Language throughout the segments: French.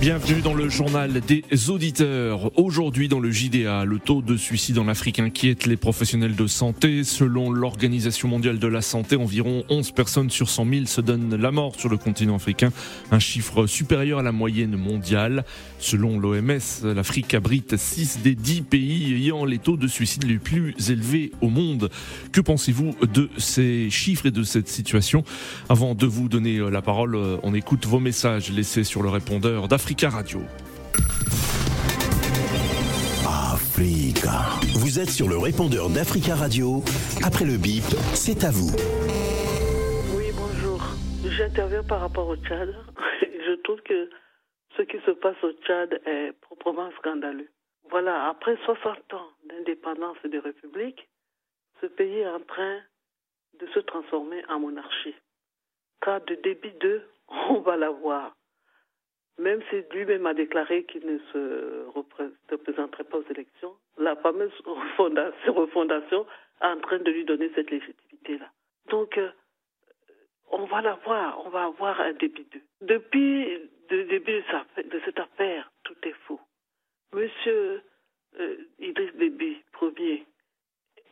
Bienvenue dans le journal des auditeurs. Aujourd'hui dans le JDA, le taux de suicide en Afrique inquiète les professionnels de santé. Selon l'Organisation mondiale de la santé, environ 11 personnes sur 100 000 se donnent la mort sur le continent africain, un chiffre supérieur à la moyenne mondiale. Selon l'OMS, l'Afrique abrite 6 des 10 pays ayant les taux de suicide les plus élevés au monde. Que pensez-vous de ces chiffres et de cette situation? Avant de vous donner la parole, on écoute vos messages laissés sur le répondeur d'Afrique Africa Radio. Africa. Vous êtes sur le répondeur d'Africa Radio. Après le bip, c'est à vous. Oui, bonjour. J'interviens par rapport au Tchad. Je trouve que ce qui se passe au Tchad est proprement scandaleux. Voilà, après 60 ans d'indépendance et de république, ce pays est en train de se transformer en monarchie. Car de débit 2, on va l'avoir même si lui-même a déclaré qu'il ne se représenterait pas aux élections, la fameuse refondation est en train de lui donner cette légitimité-là. Donc, euh, on va la voir, on va avoir un débit d'eux. Depuis le début de, cette affaire, tout est faux. Monsieur euh, Idriss Déby, premier,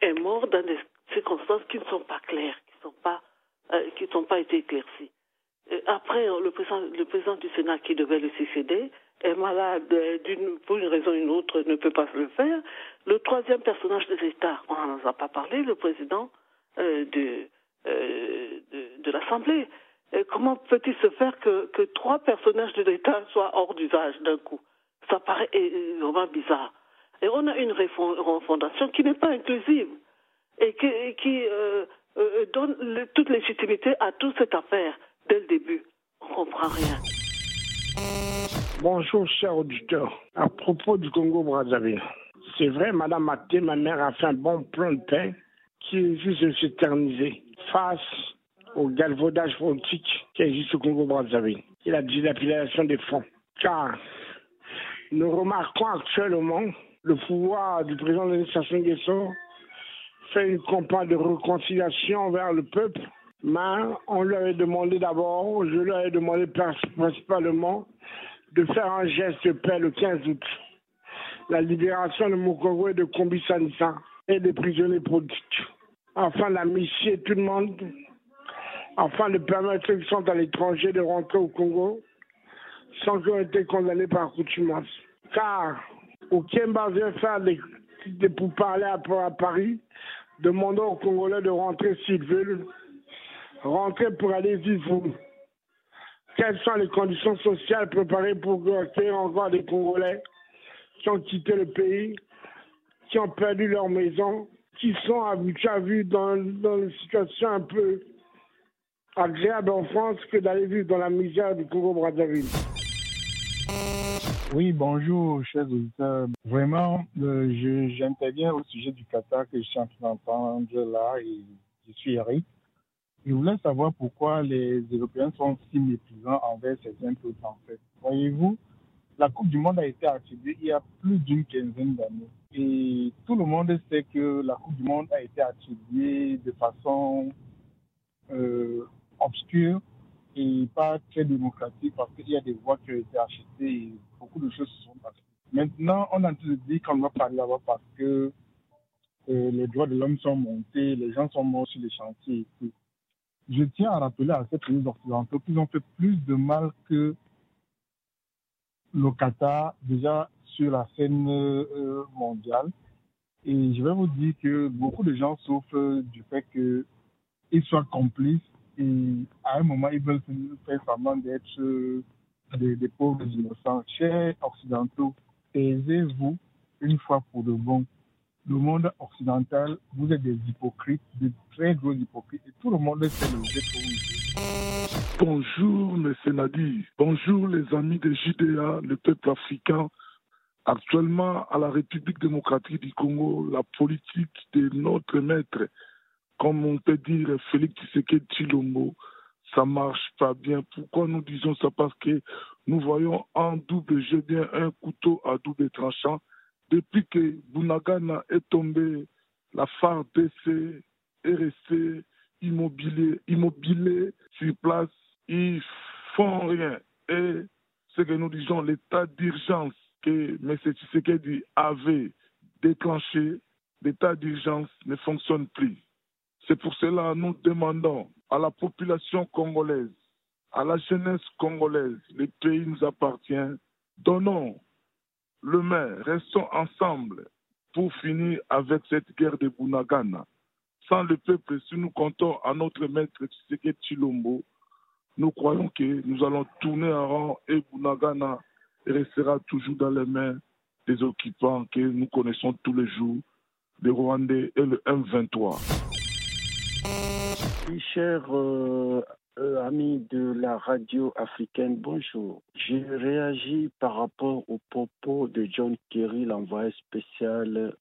est mort dans des circonstances qui ne sont pas claires, qui ne sont pas, euh, qui n'ont pas été éclaircies. Après, le président, le président du Sénat qui devait le succéder est malade pour une raison ou une autre, ne peut pas le faire. Le troisième personnage de l'État, on n'en a pas parlé, le président euh, de, euh, de, de l'Assemblée. Comment peut-il se faire que, que trois personnages de l'État soient hors d'usage d'un coup? Ça paraît vraiment bizarre. Et on a une refondation qui n'est pas inclusive et qui, qui euh, donne toute légitimité à toute cette affaire dès le début. On comprend rien. Bonjour, chers auditeurs. À propos du Congo-Brazzaville, c'est vrai, Madame Maté, ma mère, a fait un bon plan de paix qui juste de s'éterniser face au galvaudage politique qui existe au Congo-Brazzaville et la dilapidation des fonds. Car nous remarquons actuellement le pouvoir du président de l'administration Guesso fait une campagne de réconciliation vers le peuple mais on leur a demandé d'abord, je leur ai demandé principalement de faire un geste de paix le 15 août. La libération de Mukongo et de Kombi Sanissa et des prisonniers politiques. Afin d'amnistier tout le monde, afin de permettre ceux qui sont à l'étranger de rentrer au Congo sans qu'ils aient été condamnés par accoutumance. Car Kemba vient faire des, pourparlers à, à Paris, demandant aux Congolais de rentrer s'ils veulent rentrer pour aller vivre Quelles sont les conditions sociales préparées pour accueillir encore des Congolais qui ont quitté le pays, qui ont perdu leur maison, qui sont habitués à vivre dans, une situation un peu agréable en France que d'aller vivre dans la misère du Congo-Brazzaville. Oui, bonjour, chers auditeurs. Vraiment, euh, j'interviens au sujet du Qatar que je suis en train d'entendre là et je suis Eric. Je voulais savoir pourquoi les Européens sont si méprisants envers certains peuples, en. Voyez-vous, la Coupe du Monde a été attribuée il y a plus d'une quinzaine d'années. Et tout le monde sait que la Coupe du Monde a été attribuée de façon euh, obscure et pas très démocratique parce qu'il y a des voix qui ont été achetées et beaucoup de choses se sont passées. Maintenant, on a entendu dire qu'on va parler là-bas parce que euh, les droits de l'homme sont montés, les gens sont morts sur les chantiers et tout je tiens à rappeler à ces pays occidentaux qu'ils ont fait plus de mal que le Qatar déjà sur la scène euh, mondiale. Et je vais vous dire que beaucoup de gens souffrent du fait qu'ils soient complices et à un moment, ils veulent faire semblant d'être euh, des, des, pauvres innocents. Chers occidentaux, taisez-vous une fois pour de bon le monde occidental, vous êtes des hypocrites, des très gros hypocrites, et tout le monde sait le vous. Bonjour, M. Nadi. Bonjour, les amis de JDA, le peuple africain. Actuellement, à la République démocratique du Congo, la politique de notre maître, comme on peut dire Félix Tshisekedi Chilombo, ça marche pas bien. Pourquoi nous disons ça? Parce que nous voyons un double jeu, bien un couteau à double tranchant depuis que Bunagana est tombé, la FARDC est resté immobilier, immobilier sur place. Ils font rien. Et ce que nous disons, l'état d'urgence que M. Tshisekedi avait déclenché, l'état d'urgence ne fonctionne plus. C'est pour cela que nous demandons à la population congolaise, à la jeunesse congolaise, le pays nous appartient, donnons le maire, restons ensemble pour finir avec cette guerre de Bunagana. Sans le peuple, si nous comptons à notre maître Tshisekedi Chilombo, nous croyons que nous allons tourner en rang et Bunagana restera toujours dans les mains des occupants que nous connaissons tous les jours, les Rwandais et le M23. Cher euh, euh, amis de la radio africaine, bonjour. J'ai réagi par rapport aux propos de John Kerry, l'envoyé spécial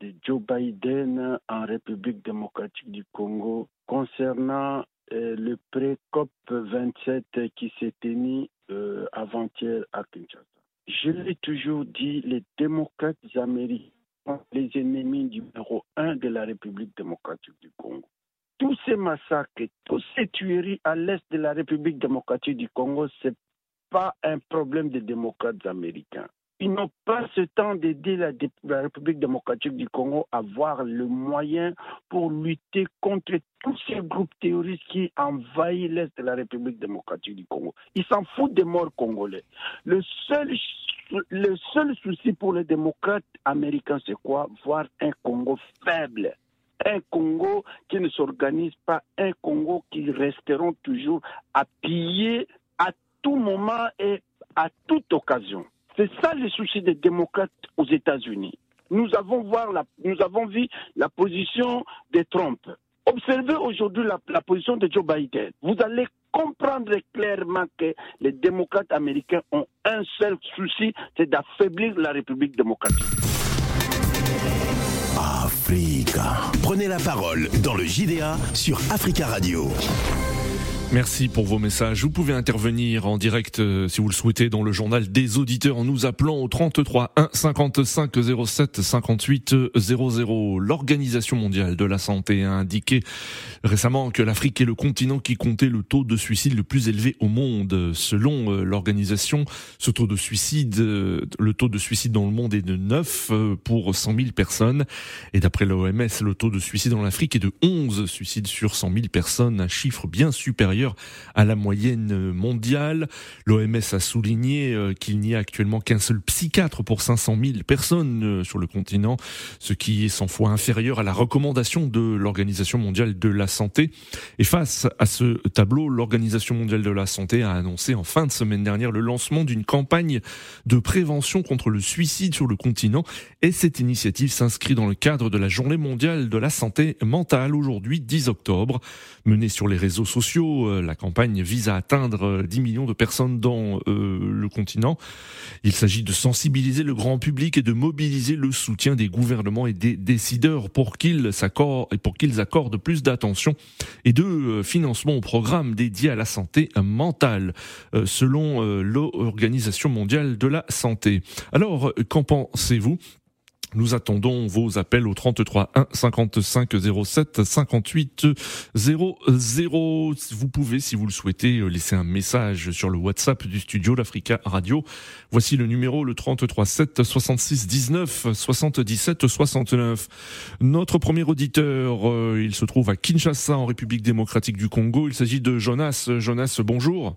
de Joe Biden en République démocratique du Congo concernant euh, le pré-COP 27 qui s'est tenu euh, avant-hier à Kinshasa. Je l'ai toujours dit, les démocrates américains sont les ennemis numéro un de la République démocratique du Congo. Tous ces massacres, toutes ces tueries à l'est de la République démocratique du Congo, ce n'est pas un problème des démocrates américains. Ils n'ont pas ce temps d'aider la, la, République démocratique du Congo à avoir le moyen pour lutter contre tous ces groupes terroristes qui envahissent l'Est de la République démocratique du Congo. Ils s'en foutent des morts congolais. Le seul, le seul souci pour les démocrates américains, c'est quoi? Voir un Congo faible un Congo qui ne s'organise pas, un Congo qui resteront toujours à piller à tout moment et à toute occasion. C'est ça le souci des démocrates aux États-Unis. Nous avons, voir nous avons vu la position de Trump. Observez aujourd'hui la, position de Joe Biden. Vous allez comprendre clairement que les démocrates américains ont un seul souci, c'est d'affaiblir la République démocratique. Prenez la parole dans le JDA sur Africa Radio. Merci pour vos messages. Vous pouvez intervenir en direct euh, si vous le souhaitez dans le journal des auditeurs en nous appelant au 33 1 55 07 58 00. L'Organisation mondiale de la santé a indiqué récemment que l'Afrique est le continent qui comptait le taux de suicide le plus élevé au monde. Selon euh, l'organisation, ce taux de suicide, euh, le taux de suicide dans le monde est de 9 pour 100 000 personnes. Et d'après l'OMS, le taux de suicide en Afrique est de 11 suicides sur 100 000 personnes, un chiffre bien supérieur à la moyenne mondiale. L'OMS a souligné euh, qu'il n'y a actuellement qu'un seul psychiatre pour 500 000 personnes euh, sur le continent, ce qui est 100 fois inférieur à la recommandation de l'Organisation mondiale de la santé. Et face à ce tableau, l'Organisation mondiale de la santé a annoncé en fin de semaine dernière le lancement d'une campagne de prévention contre le suicide sur le continent. Et cette initiative s'inscrit dans le cadre de la Journée mondiale de la santé mentale aujourd'hui 10 octobre, menée sur les réseaux sociaux euh, la campagne vise à atteindre 10 euh, millions de personnes dans euh, le continent. Il s'agit de sensibiliser le grand public et de mobiliser le soutien des gouvernements et des décideurs pour qu'ils pour qu'ils accordent plus d'attention et de financement au programme dédié à la santé mentale, selon l'Organisation mondiale de la santé. Alors, qu'en pensez-vous? Nous attendons vos appels au 33 1 55 07 58 00. Vous pouvez, si vous le souhaitez, laisser un message sur le WhatsApp du studio d'Africa Radio. Voici le numéro, le 33 7 66 19 77 69. Notre premier auditeur, euh, il se trouve à Kinshasa, en République démocratique du Congo. Il s'agit de Jonas. Jonas, bonjour.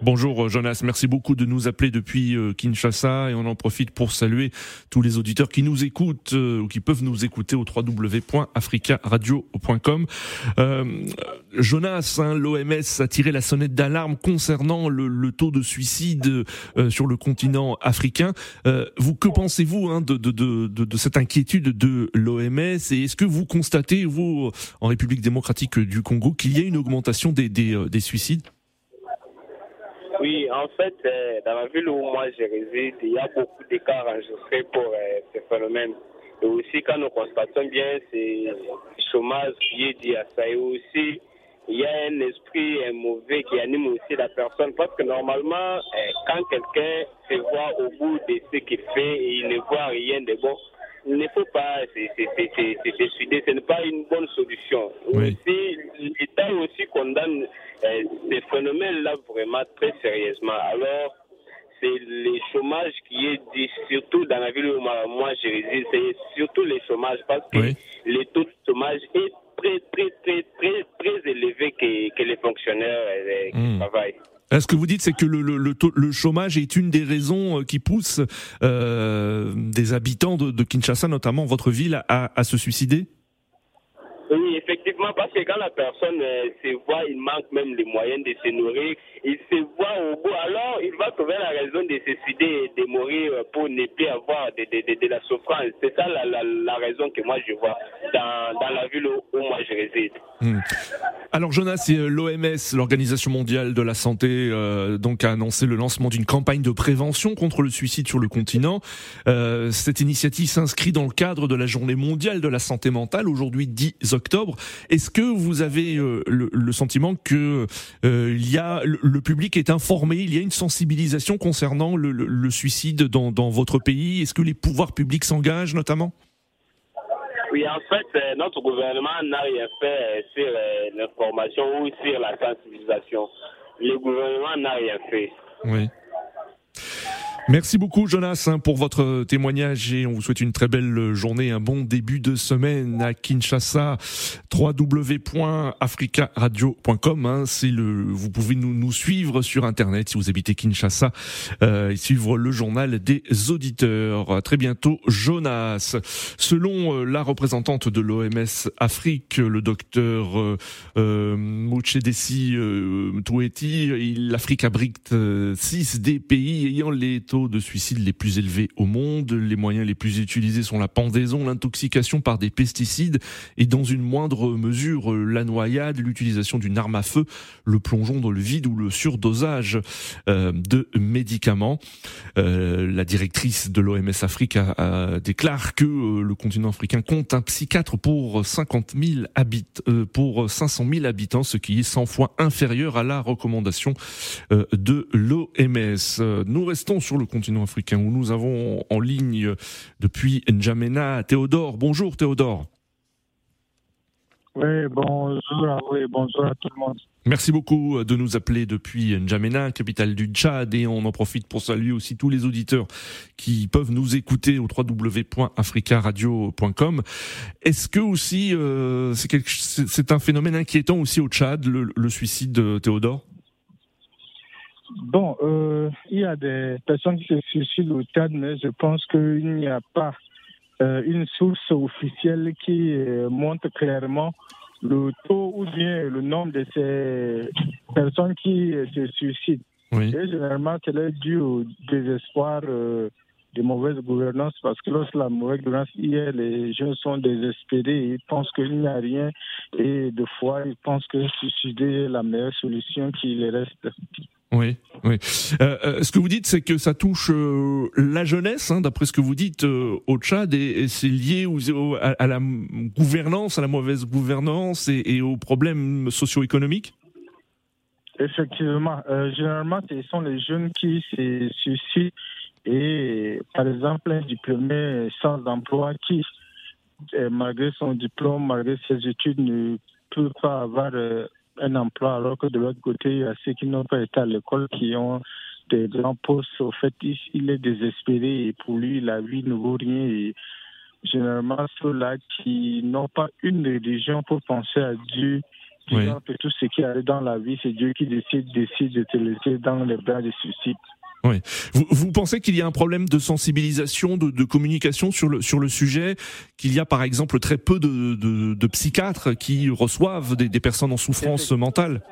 Bonjour. Bonjour Jonas, merci beaucoup de nous appeler depuis euh, Kinshasa et on en profite pour saluer tous les auditeurs qui nous écoutent euh, ou qui peuvent nous écouter au www.africaradio.com. Euh, Jonas, hein, l'OMS a tiré la sonnette d'alarme concernant le, taux de suicide euh, sur le continent africain. vous, que pensez-vous hein, de, cette inquiétude de l'OMS et est-ce que vous constatez, vous, en République démocratique du Congo, qu'il y a une euh, des, suicides Oui, en fait, euh, dans la ville où moi je réside, il y a beaucoup d'écarts enregistrés pour euh, ce phénomène. Et aussi, quand nous constatons bien, le chômage qui est dit à ça. Et aussi, il y a un esprit mauvais qui anime aussi la personne. Parce que normalement, eh, quand quelqu'un se voit au bout de ce qu'il fait il ne voit rien de bon, il ne faut pas se décider. Ce n'est pas une bonne solution. L'État aussi condamne eh, ces phénomènes-là vraiment très sérieusement. Alors, c'est le chômage qui est dit, surtout dans la ville où moi, je réside, c'est surtout le chômage parce que le taux de chômage est très, très, très, très, très élevé que, les fonctionnaires euh, hmm. travaillent. Ce que vous dites, c'est que le, le, chômage est une des raisons euh, qui pousse euh, des habitants de, Kinshasa, notamment votre ville, à se suicider? Oui, effectivement, parce que quand la personne euh, se voit, il manque même les moyens de se nourrir, il se voit au bout, alors il va trouver la raison de se suicider de mourir pour ne plus avoir de, de, de, la souffrance. C'est ça la, la, la, raison que moi je vois dans, dans la ville où, moi je réside. Hmm. Alors Jonas, euh, l'OMS, l'Organisation mondiale de la santé, euh, donc a annoncé le lancement d'une campagne de prévention contre le suicide sur le continent. Cette initiative s'inscrit dans le cadre de la Journée mondiale de la santé mentale, aujourd'hui 10 octobre. Est-ce que vous avez euh, le, le, sentiment que il y a le, public est informé, il y a une sensibilisation concernant le, le suicide dans, dans votre pays? Est-ce que les pouvoirs publics s'engagent notamment? Oui, en fait, euh, notre gouvernement n'a rien fait euh, sur euh, l'information ou sur la sensibilisation. Le gouvernement n'a rien fait. Oui. Merci beaucoup Jonas hein, pour votre témoignage et on vous souhaite une très belle journée, un bon début de semaine à Kinshasa. www.africaradio.com. Hein, c'est le, vous pouvez nous, nous, suivre sur internet si vous habitez Kinshasa euh, et suivre le journal des auditeurs. À très bientôt Jonas. Selon euh, la représentante de l'OMS Afrique, le docteur euh, euh Mouchedessi euh, l'Afrique abrite 6 des pays ayant les de suicide les plus élevés au monde. Les moyens les plus utilisés sont la pendaison, l'intoxication par des pesticides et dans une moindre mesure la noyade, l'utilisation d'une arme à feu, le plongeon dans le vide ou le surdosage euh, de médicaments. Euh, la directrice de l'OMS Afrique déclare que euh, le continent africain compte un psychiatre pour 50 000 habitants, pour 500 000 habitants, ce qui est 100 fois inférieur à la recommandation de l'OMS. Nous restons sur le continent africain où nous avons en ligne depuis N'Djamena Théodore. Bonjour Théodore. Oui, bonjour bonjour à tout le monde. Merci beaucoup de nous appeler depuis N'Djamena, capitale du Tchad, et on en profite pour saluer aussi tous les auditeurs qui peuvent nous écouter au www.africaradio.com. Est-ce que aussi euh, c'est un phénomène inquiétant aussi au Tchad, le, le suicide de Théodore? Bon, euh, il y a des personnes qui se suicident au Tchad, mais je pense qu'il n'y a pas euh, une source officielle qui euh, montre clairement le taux ou bien le nombre de ces personnes qui se suicident. Oui. Et généralement, c'est dû au désespoir de mauvaise gouvernance parce que lorsque la mauvaise gouvernance y est, les gens sont désespérés, ils pensent qu'il n'y a rien et de fois ils pensent que suicider est la meilleure solution qui les reste. Oui, oui. Euh, euh, ce que vous dites, c'est que ça touche euh, la jeunesse, hein, d'après ce que vous dites au Tchad, et, c'est lié à, la gouvernance, à la mauvaise gouvernance et, aux problèmes socio-économiques? Effectivement, généralement, ce sont les jeunes qui se suicident et, par exemple, un diplômé sans emploi qui, malgré son diplôme, malgré ses études, ne peut pas avoir un emploi, alors que de l'autre côté, il y a ceux qui n'ont pas été à l'école, qui ont des grands postes. Au fait, il est désespéré et pour lui, la vie ne vaut rien. Et généralement, ceux-là qui n'ont pas une religion pour penser à Dieu, disant que tout ce qui arrive dans la vie, c'est Dieu qui décide, décide de te laisser dans les bras des suicides. Oui. Vous, vous, pensez qu'il y a un problème de sensibilisation, de, de, communication sur le sur le sujet, qu'il y a par exemple très peu de, de, de psychiatres qui reçoivent des, des, personnes en souffrance mentale?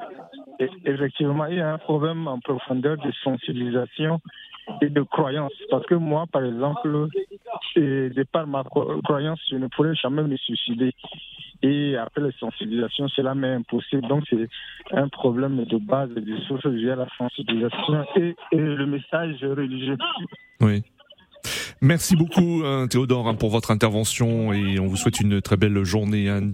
Effectivement, il y a un problème en profondeur de sensibilisation et de croyance. Parce que moi, par exemple, de par ma croyance, je ne pourrais jamais me suicider. Et après la sensibilisation, cela m'est impossible. Donc c'est un problème de base, de source via la sensibilisation et, le message religieux. Oui. Merci beaucoup hein, Théodore hein, pour votre intervention et on vous souhaite une très belle journée. Hein.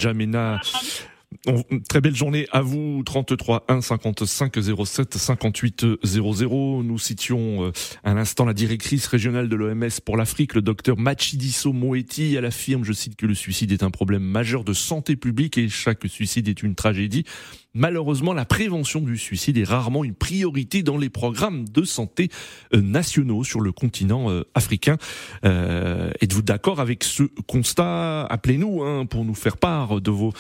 Très belle journée à vous. 33 1 55 07 58 00. Nous citions euh, à l'instant la directrice régionale de l'OMS pour l'Afrique, le docteur Machidiso Moeti. Elle affirme, je cite, que le suicide est un problème majeur de santé publique et chaque suicide est une tragédie. Malheureusement, la prévention du suicide est rarement une priorité dans les programmes de santé euh, nationaux sur le continent euh, africain. Euh, êtes-vous d'accord avec ce constat? Appelez-nous hein, pour nous faire part de vos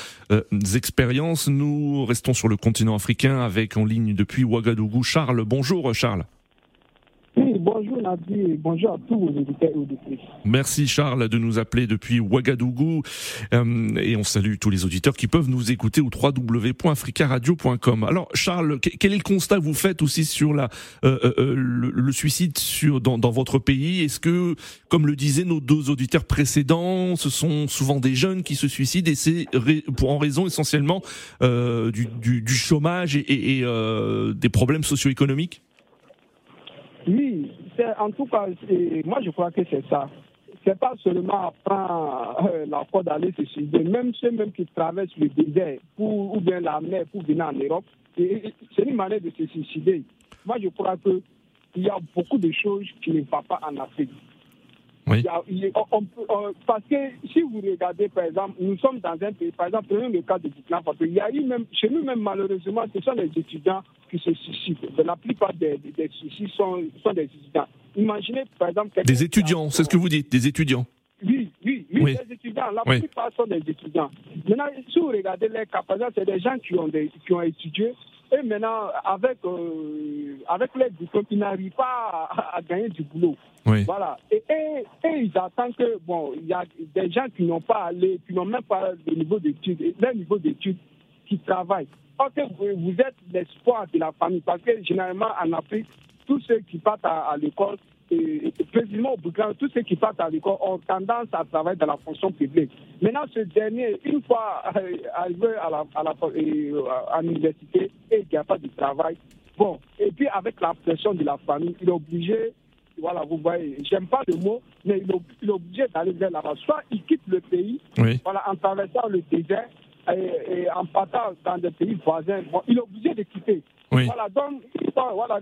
expériences. Nous restons sur le continent africain avec en ligne depuis Ouagadougou Charles. Bonjour Charles bonjour Nadia bonjour à tous vos auditeurs et auditrices. Merci Charles de nous appeler depuis Ouagadougou euh, et on salue tous les auditeurs qui peuvent nous écouter au www.africaradio.com. Alors Charles, quel est le constat que vous faites aussi sur la, euh, euh, le, suicide sur, dans, dans votre pays? Est-ce que, comme le disaient nos deux auditeurs précédents, ce sont souvent des jeunes qui se suicident et c'est en raison essentiellement du, du, chômage et, et des problèmes socio-économiques? Oui, en tout cas, moi je crois que c'est ça. C'est pas seulement prendre euh, la corde d'aller se suicider, même ceux même qui traversent le désert pour, ou bien la mer pour venir en Europe, c'est une manière de se suicider. Moi je crois qu'il y a beaucoup de choses qui ne vont pas en Afrique. Oui. parce que si vous regardez, par exemple, nous sommes dans un pays, par exemple, prenons le cas de Burkina Faso, il y a eu même, chez nous même malheureusement, ce sont les étudiants qui se suicident. La plupart des, des suicides sont, sont, des étudiants. Imaginez, par exemple... Des étudiants, c'est ce que vous dites, des étudiants oui, oui, oui, des étudiants. La plupart sont des étudiants. Maintenant, si vous regardez les capacités, c'est des gens qui ont, des, qui ont étudié et maintenant, avec, euh, avec les diplômes, ils n'arrivent pas à, gagner du boulot. Voilà. Et, et, ils attendent que, bon, il y a des gens qui n'ont pas allé, qui n'ont même pas le niveau d'études, le niveau d'études, qui travaillent. Ok, vous, vous êtes l'espoir de la famille, parce que généralement en Afrique, tous ceux qui partent à l'école et, précisément au Burkina, tous ceux qui partent à l'école ont tendance à travailler dans la fonction publique. Maintenant, ce dernier, une fois euh, arrivé à la, à la, euh, à l'université et qu'il n'y a pas de travail, bon, et puis avec la pression de la famille, il est obligé, voilà, vous voyez, j'aime pas le mot, mais il est, obligé d'aller vers là-bas. Soit il quitte le pays, voilà, en traversant le désert, et, en partant dans des pays voisins, bon, il est obligé de quitter. Voilà, donc, voilà,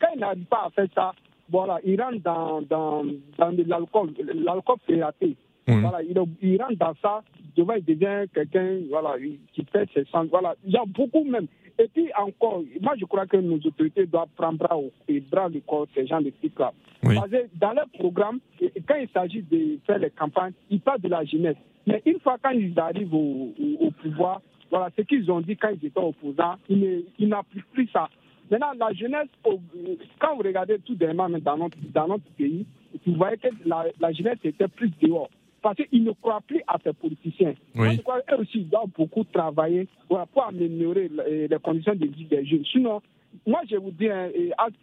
quand il n'arrive pas à faire ça, voilà, il rentre dans, dans, dans de l'alcool, l'alcool fératé. Voilà, il, il, rentre dans ça, devant il devient quelqu'un voilà, qui fait ses sens. Voilà, il y a beaucoup même. Et puis encore, moi je crois que nos autorités doivent prendre bras et bras le corps ces gens de type-là. Parce que dans leur programme, quand il s'agit de faire les campagnes, ils parlent de la jeunesse. Mais une fois quand ils arrivent au, au, pouvoir, voilà, ce qu'ils ont dit quand ils étaient opposants, ils n'appliquent plus ça. Maintenant, la jeunesse, quand vous regardez tout dernièrement dans notre, dans notre pays, vous voyez que la, la jeunesse était plus dehors. Parce qu'ils ne croient plus à ces politiciens. Oui. Crois qu'eux aussi doivent beaucoup travailler pour améliorer les conditions de vie des jeunes. Sinon, moi, je vous dis, hein,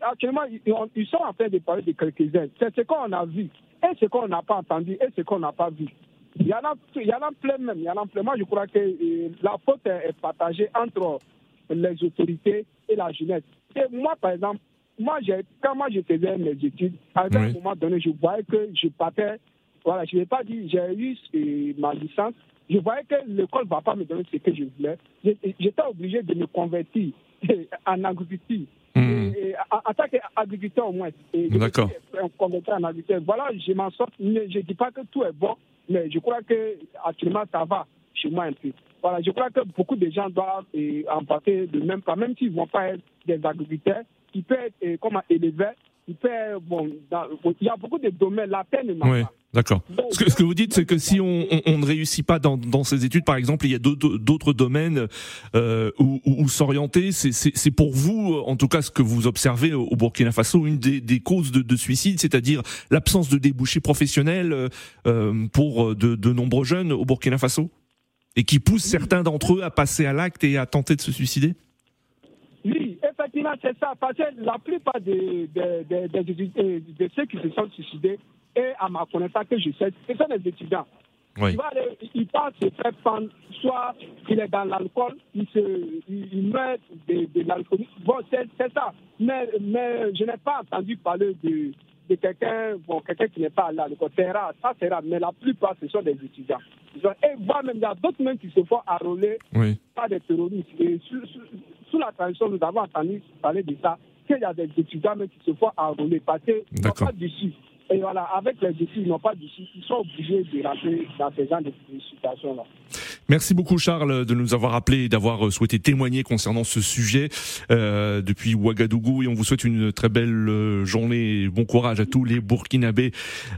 actuellement, ils sont en train de parler de quelques-uns. C'est ce qu'on a vu, et ce qu'on n'a pas entendu, et ce qu'on n'a pas vu. Il y, en a, il y en a plein même. Il y en a plein. Moi, je crois que la faute est partagée entre les autorités et la jeunesse. Et moi, par exemple, moi, quand moi je faisais mes études, à un moment donné, je voyais que je partais, voilà, je n'ai pas dit, j'ai eu ma licence, je voyais que l'école ne va pas me donner ce que je voulais. J'étais obligé de me convertir en agriculture. Hmm. en, tant qu'agriculteur au moins. D'accord. en agriculteur. Voilà, je m'en sors. Je ne dis pas que tout est bon, mais je crois que actuellement ça va chez moi un peu. Voilà, je crois que beaucoup de gens doivent en passer de même pas, même s'ils ne vont pas être des agriculteurs, ils peuvent être comme éleveurs, ils peuvent, bon, il y a beaucoup de domaines, la peine ne manque oui. D'accord. Ce que, ce que, vous dites, c'est que si on, on, ne réussit pas dans, dans, ces études, par exemple, il y a d'autres domaines euh, où, où, s'orienter. C'est pour vous, en tout cas, ce que vous observez au, Burkina Faso, une des, des causes de, de suicide, c'est-à-dire l'absence de débouchés professionnels euh, pour de, de nombreux jeunes au Burkina Faso et qui pousse certains d'entre eux à passer à l'acte et à tenter de se suicider? Oui, effectivement, c'est ça. Parce que la plupart de, de, ceux qui se sont suicidés, et à ma connaissance que je sais, ce sont des étudiants. Oui. Il, va il part se faire prendre, soit il est dans l'alcool, il, se, il, meurt de, de l'alcool. Bon, c'est ça. Mais, mais je n'ai pas entendu parler de, de quelqu'un bon, quelqu'un qui n'est pas là. C'est rare, ça c'est rare, mais la plupart ce sont des étudiants. Et voire même, il y a d'autres même qui se font enrôler oui. pas des terroristes. Et sous, la transition, nous avons entendu parler de ça, qu'il y a des étudiants qui se font enrôler parce qu'ils n'ont pas d'ici. Et voilà, avec les défis, ils n'ont pas ils sont obligés de rentrer dans ces gens de situations-là. Merci beaucoup Charles de nous avoir appelé et d'avoir euh, souhaité témoigner concernant ce sujet euh, depuis Ouagadougou et on vous souhaite une très belle euh, journée. Bon courage à tous les Burkinabés.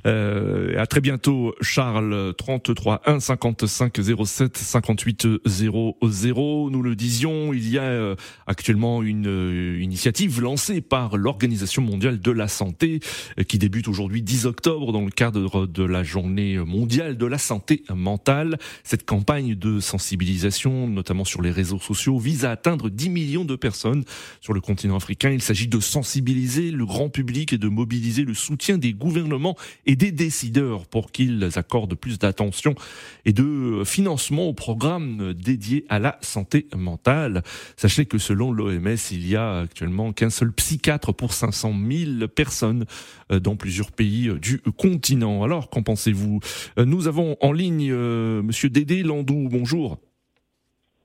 Euh, à très bientôt Charles 33 1 55 07 58 00. Nous le disions, il y a euh, actuellement une initiative lancée par l'Organisation mondiale de la santé qui débute aujourd'hui 10 octobre dans le cadre de la journée mondiale de la santé mentale. Cette campagne de sensibilisation, notamment sur les réseaux sociaux, vise à atteindre 10 millions de personnes sur le continent africain. Il s'agit de sensibiliser le grand public et de mobiliser le soutien des gouvernements et des décideurs pour qu'ils accordent plus d'attention et de financement aux programmes dédiés à la santé mentale. Sachez que selon l'OMS, il y a actuellement qu'un seul psychiatre pour 500 000 personnes euh, dans plusieurs pays du continent. Alors, qu'en pensez-vous? Euh, Nous avons en ligne euh, Monsieur Dédé Landou bonjour.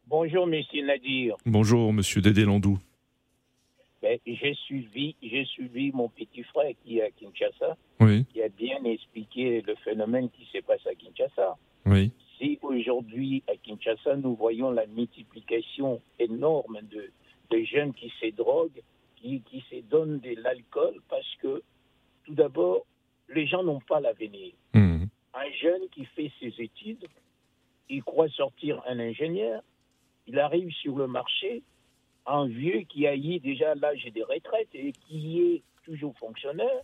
Bonjour, monsieur Nadir. Bonjour, monsieur Dédé Landou. Ben, j'ai suivi, j'ai suivi mon petit frère qui est à Kinshasa, qui a bien expliqué le phénomène qui se passe à Kinshasa. Oui. Si aujourd'hui à Kinshasa nous voyons la multiplication énorme de, de jeunes qui se droguent, qui, qui se donnent de l'alcool, parce que tout d'abord, les gens n'ont pas l'avenir. Mmh. Un jeune qui fait ses études, il croit sortir un ingénieur, il arrive sur le marché, un vieux qui a eu déjà l'âge des retraites et qui est toujours fonctionnaire.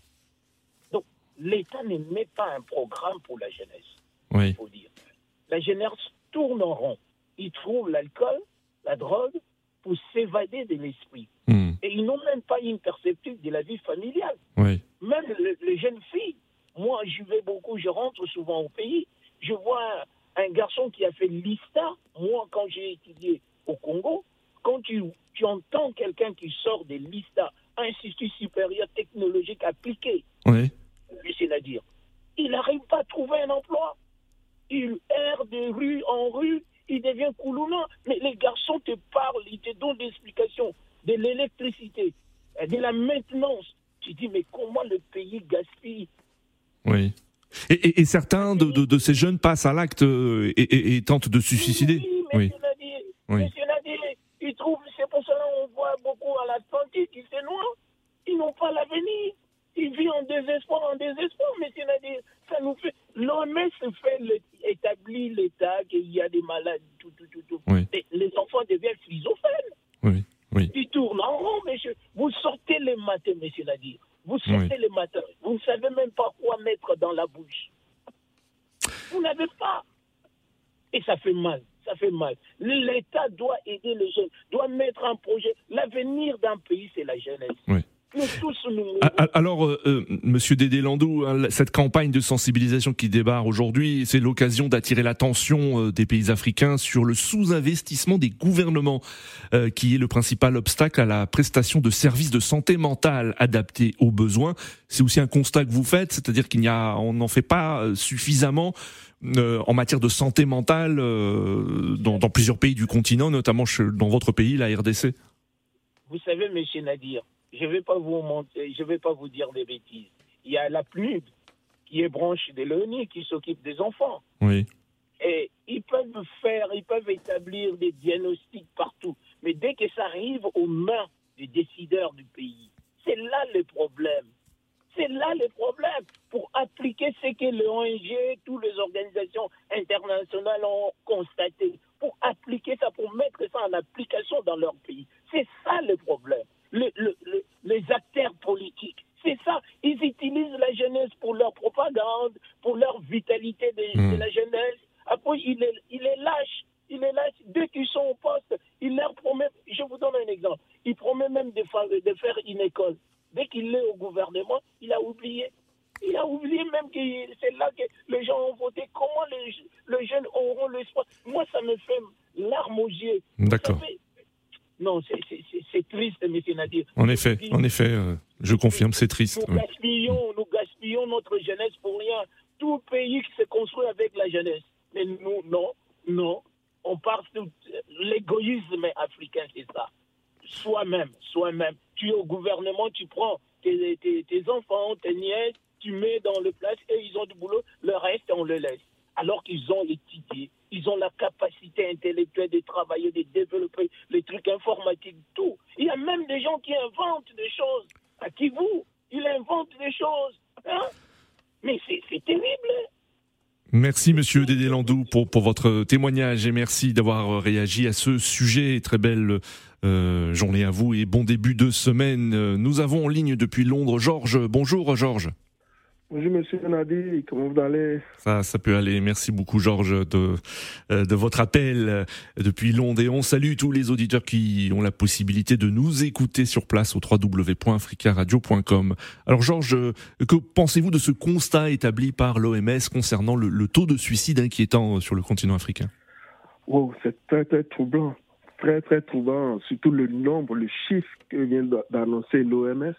Donc, l'État ne met pas un programme pour la jeunesse, il faut dire. La jeunesse tourne en rond. Ils trouvent l'alcool, la drogue, pour s'évader de l'esprit. Hmm. Et ils n'ont même pas une perspective de la vie familiale. Oui. Même les jeunes filles, moi, je vais beaucoup, je rentre souvent au pays, je vois un garçon qui a fait l'ISTA, moi quand j'ai étudié au Congo, quand tu, tu entends quelqu'un qui sort de l'ISTA, Institut supérieur technologique appliqué, oui. c'est-à-dire, il n'arrive pas à trouver un emploi. Il erre de rue en rue, il devient coulounant. Mais les garçons te parlent, ils te donnent des explications de l'électricité, de la maintenance. Tu dis, mais comment le pays gaspille? Oui. Et, certains de, ces jeunes passent à l'acte euh, et, tentent de se suicider. Oui. Monsieur ils trouvent, c'est pour cela qu'on voit beaucoup à l'Atlantique, ils se noient. Ils n'ont pas l'avenir. Ils vivent en désespoir, en désespoir, monsieur Nadir. Ça nous fait. L'OMS fait établit l'état qu'il y a des malades, tout, tout, tout, tout. les enfants deviennent schizophrènes. Oui, oui. Ils tournent en rond, monsieur. Vous sortez les matins, monsieur Nadir. Vous sortez les matins, vous ne savez même pas quoi mettre dans la bouche. Vous n'avez pas. Et ça fait mal, ça fait mal. L'État doit aider les jeunes, doit mettre un projet. L'avenir d'un pays, c'est la jeunesse. Oui. Ah, ah, alors, euh, euh, Monsieur Dédé Landou, hein, cette campagne de sensibilisation qui débarre aujourd'hui, c'est l'occasion d'attirer l'attention euh, des pays africains sur le sous-investissement des gouvernements, qui est le principal obstacle à la prestation de services de santé mentale adaptés aux besoins. C'est aussi un constat que vous faites, c'est-à-dire qu'il n'y a, on n'en fait pas suffisamment en matière de santé mentale dans, plusieurs pays du continent, notamment dans votre pays, la RDC. Vous savez, Monsieur Nadir, je ne vais pas vous je vais pas vous dire des bêtises. Il y a la PNUD qui est branche de l'ONU qui s'occupe des enfants. Oui. Et ils peuvent faire, ils peuvent établir des diagnostics partout. Mais dès que ça arrive aux mains des décideurs du pays, c'est là le problème. C'est là le problème. Pour appliquer ce que l'ONG, toutes les organisations internationales ont constaté, pour appliquer ça, pour mettre ça en application dans leur pays. C'est ça le problème les acteurs politiques. C'est ça. Ils utilisent la jeunesse pour leur propagande, pour leur vitalité de, hmm. la jeunesse. Après, il est, il est lâche. Il est lâche. Dès qu'ils sont au poste, il leur promet. Je vous donne un exemple. Il promet même de faire, de faire une école. Dès qu'il est au gouvernement, il a oublié. Il a oublié même que c'est là que les gens ont voté. Comment les, les jeunes auront l'espoir Moi, ça me fait larmes aux yeux. D'accord. Non, c'est triste, M. Nadir. En effet, en effet, euh, je confirme, c'est triste. Nous, gaspillons, nous gaspillons notre jeunesse pour rien. Tout pays se construit avec la jeunesse. Mais nous, non, non. on parle de l'égoïsme africain, c'est ça. Soi-même, soi-même. Tu es au gouvernement, tu prends tes, tes, enfants, tes nièces, tu mets dans le place et ils ont du boulot, le reste, on le laisse. Alors qu'ils ont étudié, ils ont la capacité intellectuelle de travailler, de développer les trucs informatiques, tout. Il y a même des gens qui inventent des choses. À qui vous Il invente des choses. Hein? Mais c'est terrible. Merci Monsieur Dédélandou pour, pour votre témoignage et merci d'avoir réagi à ce sujet. Très belle euh, journée à vous et bon début de semaine. Nous avons en ligne depuis Londres Georges. Bonjour Georges. Bonjour Monsieur Nadi, comment vous allez? Ça, ça peut aller. Merci beaucoup Georges de, euh, de votre appel euh, depuis Londres et on salue tous les auditeurs qui ont la possibilité de nous écouter sur place au www.africaradio.com. Alors Georges, euh, que pensez-vous de ce constat établi par l'OMS concernant le, taux de suicide inquiétant sur le continent africain? Wow, c'est très très troublant, très très troublant, surtout le nombre, le chiffre que vient d'annoncer l'OMS.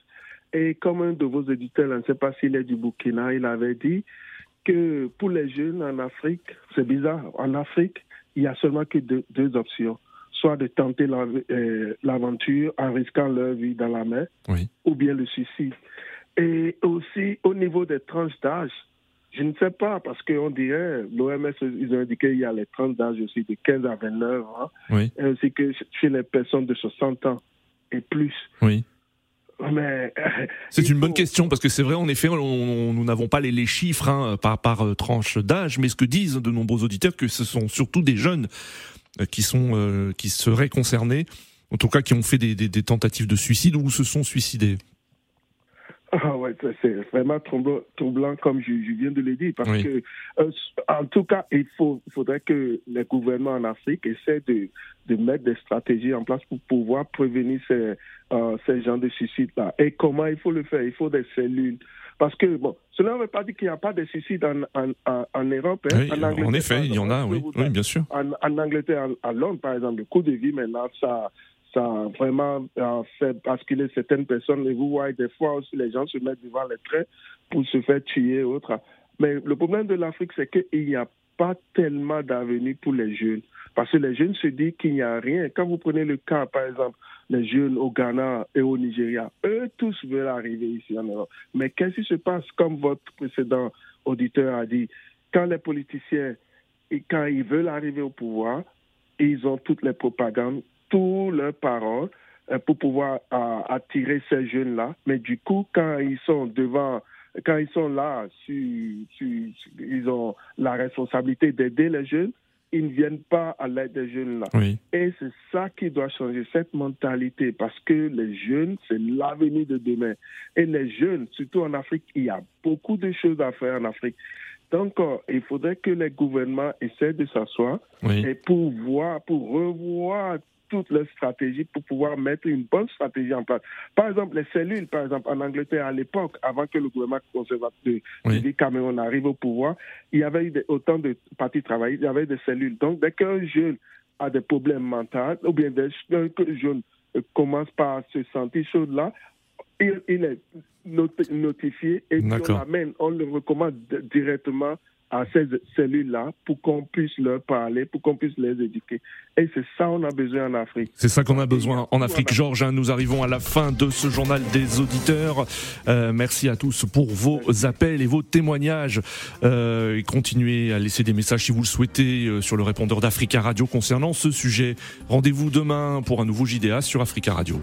Et comme un de vos éditeurs, je ne sais pas s'il est du Burkina, il avait dit que pour les jeunes en Afrique, c'est bizarre, en Afrique, il n'y a seulement que deux, options. Soit de tenter euh, l'aventure en risquant leur vie dans la mer, ou bien le suicide. Et aussi, au niveau des tranches d'âge, je ne sais pas, parce qu'on dirait, l'OMS, ils ont indiqué qu'il y a les tranches d'âge aussi de 15 à 29 ans, ainsi que chez les personnes de 60 ans et plus. Oui. C'est une bonne question parce que c'est vrai en effet nous n'avons pas les, chiffres hein, par, par euh, tranche d'âge mais ce que disent de nombreux auditeurs que ce sont surtout des jeunes euh, qui sont euh, qui seraient concernés en tout cas qui ont fait des, des tentatives de suicide ou se sont suicidés. Ah ouais, c'est vraiment troublant, comme je, viens de le dire, parce que, euh, en tout cas, il, faut, faudrait que les gouvernements en Afrique essaient de, de mettre des stratégies en place pour pouvoir prévenir ces, euh, ces gens de suicides-là. Et comment il faut le faire? Il faut des cellules. Parce que, bon, cela ne veut pas dire qu'il n'y a pas de suicides en, en, en, Europe. Hein. en, effet, il y en a, oui, oui bien sûr. En, Angleterre, à Londres, par exemple, le coût de vie, maintenant, ça ça a vraiment fait basculer certaines personnes. Et vous voyez, des fois aussi, les gens se mettent devant les trains pour se faire tuer et autres. Mais le problème de l'Afrique, c'est qu'il n'y a pas tellement d'avenir pour les jeunes. Parce que les jeunes se disent qu'il n'y a rien. Quand vous prenez le cas, par exemple, les jeunes au Ghana et au Nigeria, eux tous veulent arriver ici en Europe. Mais qu'est-ce qui se passe, comme votre précédent auditeur a dit, quand les politiciens, quand ils veulent arriver au pouvoir, ils ont toutes les propagandes toutes leurs paroles euh, pour pouvoir euh, attirer ces jeunes-là. Mais du coup, quand ils sont devant, quand ils sont là, ils ont la responsabilité d'aider les jeunes, ils ne viennent pas à l'aide des jeunes là. Et c'est ça qui doit changer, cette mentalité, parce que les jeunes, c'est l'avenir de demain. Et les jeunes, surtout en Afrique, il y a beaucoup de choses à faire en Afrique. Donc, euh, il faudrait que les gouvernements essaient de s'asseoir et pour voir, pour revoir toutes leurs stratégies pour pouvoir mettre une bonne stratégie en place. Par exemple, les cellules, par exemple, en Angleterre, à l'époque, avant que le gouvernement conservateur de Cameroun arrive au pouvoir, il y avait eu autant de partis travaillés, il y avait des cellules. Donc, dès qu'un jeune a des problèmes mentaux, ou bien dès le jeune commence par se sentir chaud là, il, est notifié et on on le recommande directement à ces cellules-là pour qu'on puisse leur parler, pour qu'on puisse les éduquer. Et c'est ça qu'on a besoin en Afrique. C'est ça qu'on a besoin en Afrique. Georges, hein, nous arrivons à la fin de ce journal des auditeurs. Euh, merci à tous pour vos appels et vos témoignages. Euh, et continuez à laisser des messages si vous le souhaitez euh, sur le répondeur d'Africa Radio concernant ce sujet. Rendez-vous demain pour un nouveau JDA sur Africa Radio.